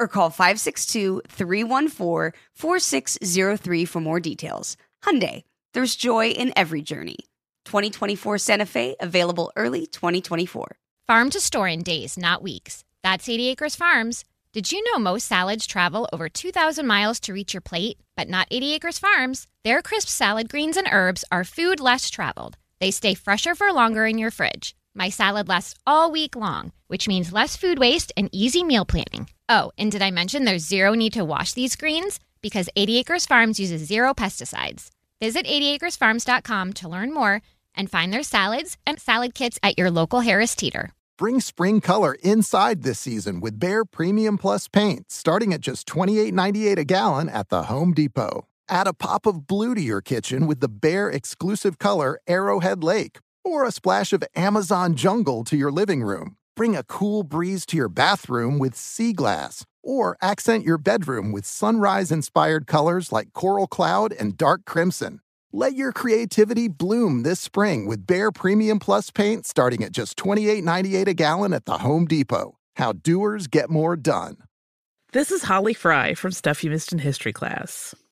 or call 562-314-4603 for more details. Hyundai, there's joy in every journey. 2024 Santa Fe, available early 2024. Farm to store in days, not weeks. That's 80 Acres Farms. Did you know most salads travel over 2,000 miles to reach your plate? But not 80 Acres Farms. Their crisp salad greens and herbs are food less traveled. They stay fresher for longer in your fridge. My salad lasts all week long, which means less food waste and easy meal planning. Oh, and did I mention there's zero need to wash these greens? Because 80 Acres Farms uses zero pesticides. Visit 80acresfarms.com to learn more and find their salads and salad kits at your local Harris Teeter. Bring spring color inside this season with Behr Premium Plus paint, starting at just $28.98 a gallon at the Home Depot. Add a pop of blue to your kitchen with the Behr exclusive color Arrowhead Lake, or a splash of Amazon Jungle to your living room. Bring a cool breeze to your bathroom with Sea Glass, or accent your bedroom with sunrise inspired colors like Coral Cloud and Dark Crimson. Let your creativity bloom this spring with Behr Premium Plus paint starting at just $28.98 a gallon at the Home Depot. How doers get more done. This is Holly Fry from Stuff You Missed in History class.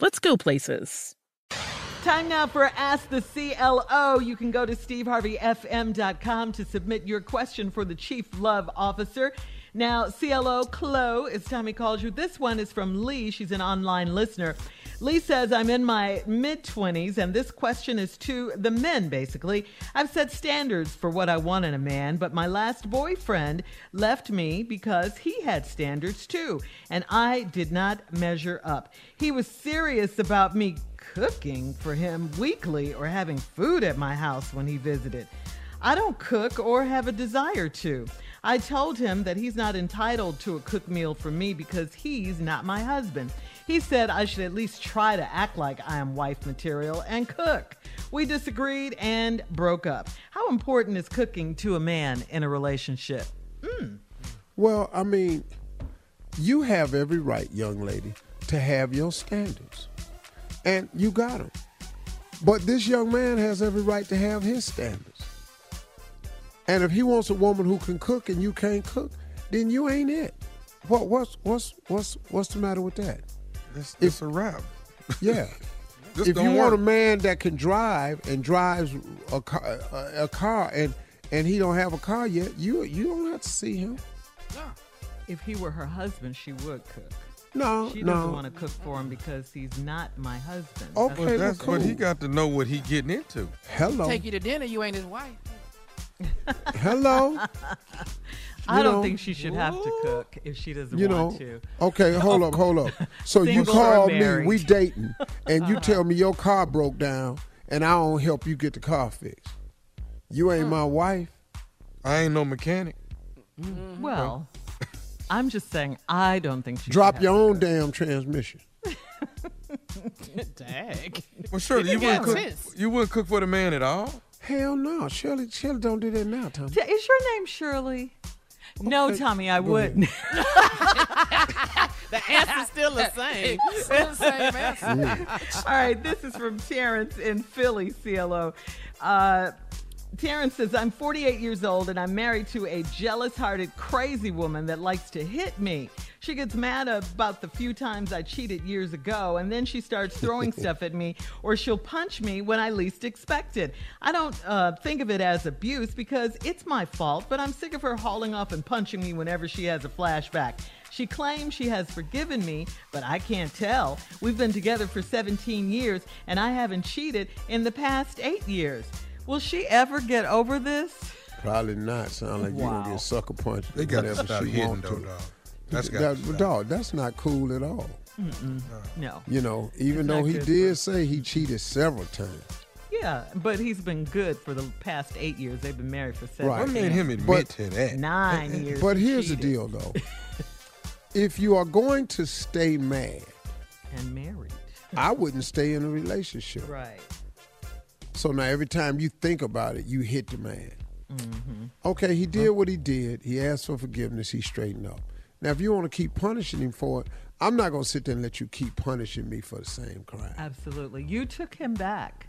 let's go places. Time now for Ask the CLO. You can go to steveharveyfm.com to submit your question for the Chief Love Officer. Now, CLO Chloe, it's Tommy calls you. This one is from Lee. She's an online listener. Lee says, I'm in my mid 20s, and this question is to the men, basically. I've set standards for what I want in a man, but my last boyfriend left me because he had standards too, and I did not measure up. He was serious about me cooking for him weekly or having food at my house when he visited. I don't cook or have a desire to. I told him that he's not entitled to a cooked meal from me because he's not my husband. He said I should at least try to act like I am wife material and cook. We disagreed and broke up. How important is cooking to a man in a relationship? Mm. Well, I mean, you have every right, young lady, to have your standards. And you got them. But this young man has every right to have his standards. And if he wants a woman who can cook and you can't cook, then you ain't it. What what's what's what's what's the matter with that? It's, it's a wrap. Yeah. If don't you want a man that can drive and drives a car, a, a car and and he don't have a car yet, you you don't have to see him. No. If he were her husband, she would cook. No, She doesn't want to cook for him because he's not my husband. Okay, But, that's, cool. but he got to know what he getting into. Hello. Take you to dinner, you ain't his wife. Hello. I You don't know- think she should have to cook if she doesn't you want know. to. Okay, hold up, hold up. So you call me, we dating, and you tell me your car broke down, and I don't help you get the car fixed. You ain't my wife. I ain't no mechanic. Mm-hmm. Well, I'm just saying I don't think she Drop should your have own damn transmission. Dag. Well, sure, you It wouldn't cook. sense. You wouldn't cook for the man at all. Hell no, Shirley. Shirley don't do that now, Tommy. T- Is your name Shirley? No, Okay. Tommy, I Go ahead. wouldn't. The answer's still the same. Still the same answer. All right, this is from Terrence in Philly, CLO. Uh, Terrence says, I'm 48 years old and I'm married to a jealous hearted, crazy woman that likes to hit me. She gets mad about the few times I cheated years ago, and then she starts throwing stuff at me, or she'll punch me when I least expect it. I don't uh, think of it as abuse because it's my fault, but I'm sick of her hauling off and punching me whenever she has a flashback. She claims she has forgiven me, but I can't tell. We've been together for 17 years, and I haven't cheated in the past eight years. Will she ever get over this? Probably not. Sound like you Wow. gonna get sucker punched. They got to whenever stop she hitting want though, to. dog. That's got That- to dog, that's not cool at all. Mm-mm. Uh-uh. No. You know, even It's though he good did say he cheated several times. Yeah, but he's been good for the past eight years. They've been married for seven. Right. What made him admit But- to that? Nine years. But he here's the deal, though. if you are going to stay mad, And married. I wouldn't stay in a relationship. Right. So now every time you think about it, you hit the man. Mm-hmm. Okay, he did what he did. He asked for forgiveness. He straightened up. Now, if you want to keep punishing him for it, I'm not going to sit there and let you keep punishing me for the same crime. Absolutely. You took him back.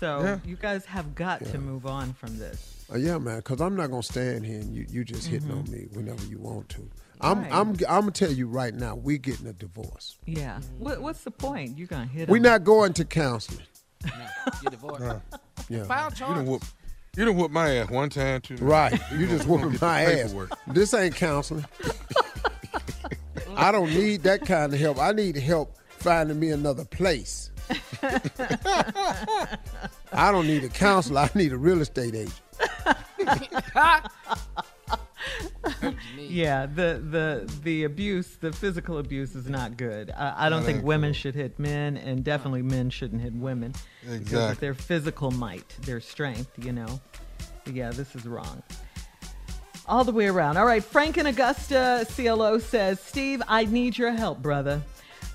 So Yeah. you guys have got Yeah. to move on from this. Uh, yeah, man, because I'm not going to stand here and you, you just hitting on Mhm. me whenever you want to. I'm, Right. I'm, I'm going to tell you right now, we're getting a divorce. Yeah. What, what's the point? You're going to hit We're him. not going to counseling. Get divorced. Yeah. File You done charges. whoop. You done whoop my ass one time too. Right. You gonna just go whooping get the my ass. This ain't counseling. I don't need that kind of help. I need help finding me another place. I don't need a counselor. I need a real estate agent. Yeah, the the the abuse, the physical abuse, is not good. I, I don't That think women should hit men, and definitely men shouldn't hit women because of their physical might, their strength. You know, yeah, this is wrong. All the way around. All right, Frank and Augusta, CLO says, Steve, I need your help, brother.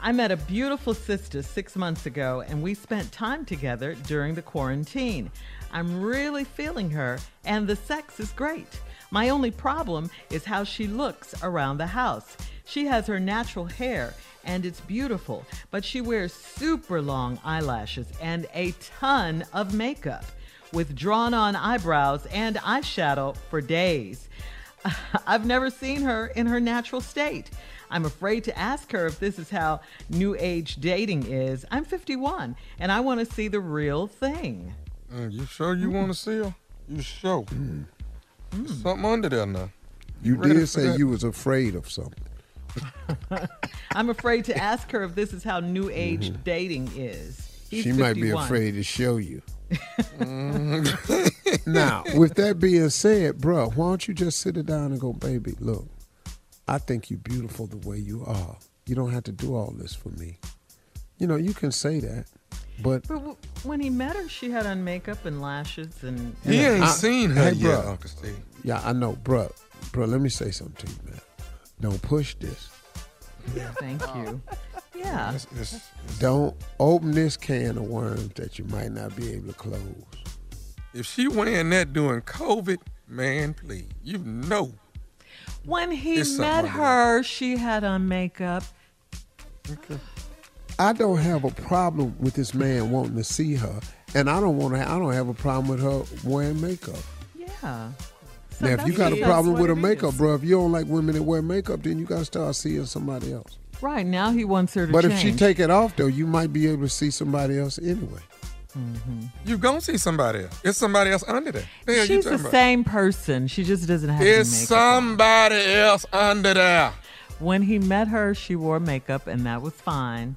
I met a beautiful sister six months ago, and we spent time together during the quarantine. I'm really feeling her, and the sex is great. My only problem is how she looks around the house. She has her natural hair, and it's beautiful, but she wears super long eyelashes and a ton of makeup with drawn on eyebrows and eyeshadow for days. I've never seen her in her natural state. I'm afraid to ask her if this is how new age dating is. I'm 51 and I want to see the real thing. Mm, you sure you want to see her? You sure? There's something under there now. You ready did say that? you was afraid of something. I'm afraid to ask her if this is how new age mm-hmm. dating is. He's she might be afraid to show you. Mm-hmm. now, with that being said, bro, why don't you just sit it down and go, baby, look, I think you're beautiful the way you are. You don't have to do all this for me. You know, you can say that, but But w- when he met her, she had on makeup and lashes and. He ain't I- seen her hey, yet, bruh. Uncle Steve. Yeah, I know, bro. Bro, let me say something to you, man. Don't push this. Thank you. Oh. Yeah. It's- it's- Don't open this can of worms that you might not be able to close. if she wearing that during COVID, man, please, you know. When he It's met her, she had on makeup. I don't have a problem with this man wanting to see her, and I don't want to. I don't have a problem with her wearing makeup. Yeah. now, if you got a problem with her makeup, is. bro, if you don't like women that wear makeup, then you got to start seeing somebody else. Right now, he wants her to But change. if she take it off, though, you might be able to see somebody else anyway. Mm-hmm. You're gonna see somebody else. It's somebody else under there. The hell you She's the about? same person. She just doesn't have any It's makeup. on. somebody else under there. When he met her, she wore makeup, and that was fine.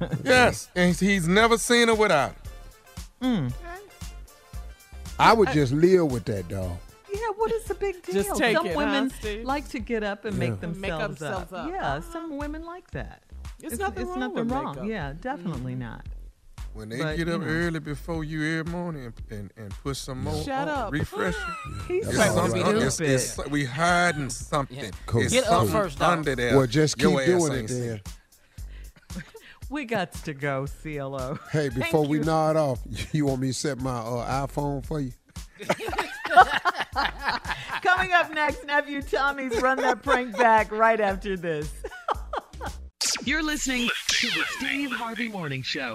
Yes, and he's never seen her without. it. Mm. I would just live with that dog. Yeah, what is the big deal? Just take some it, huh, women Steve? like to get up and Yeah. make themselves, Make themselves up. up. Yeah, some women like that. It's nothing it's wrong nothing with wrong. Yeah, definitely not. When they But, get you up know. early before you every morning and, and, and put some more Shut on, up. refresh. He's It's so all right. It's, it's, we hiding something. Yeah. Cool. It's Get up something first, dog. under there. Well, just keep doing it seen. then. We got to go, CLO. Hey, Thank before we you. nod off, you want me to set my uh, iPhone for you? Coming up next, nephew Tommy's run that prank back right after this. You're listening to the Steve Harvey Morning Show.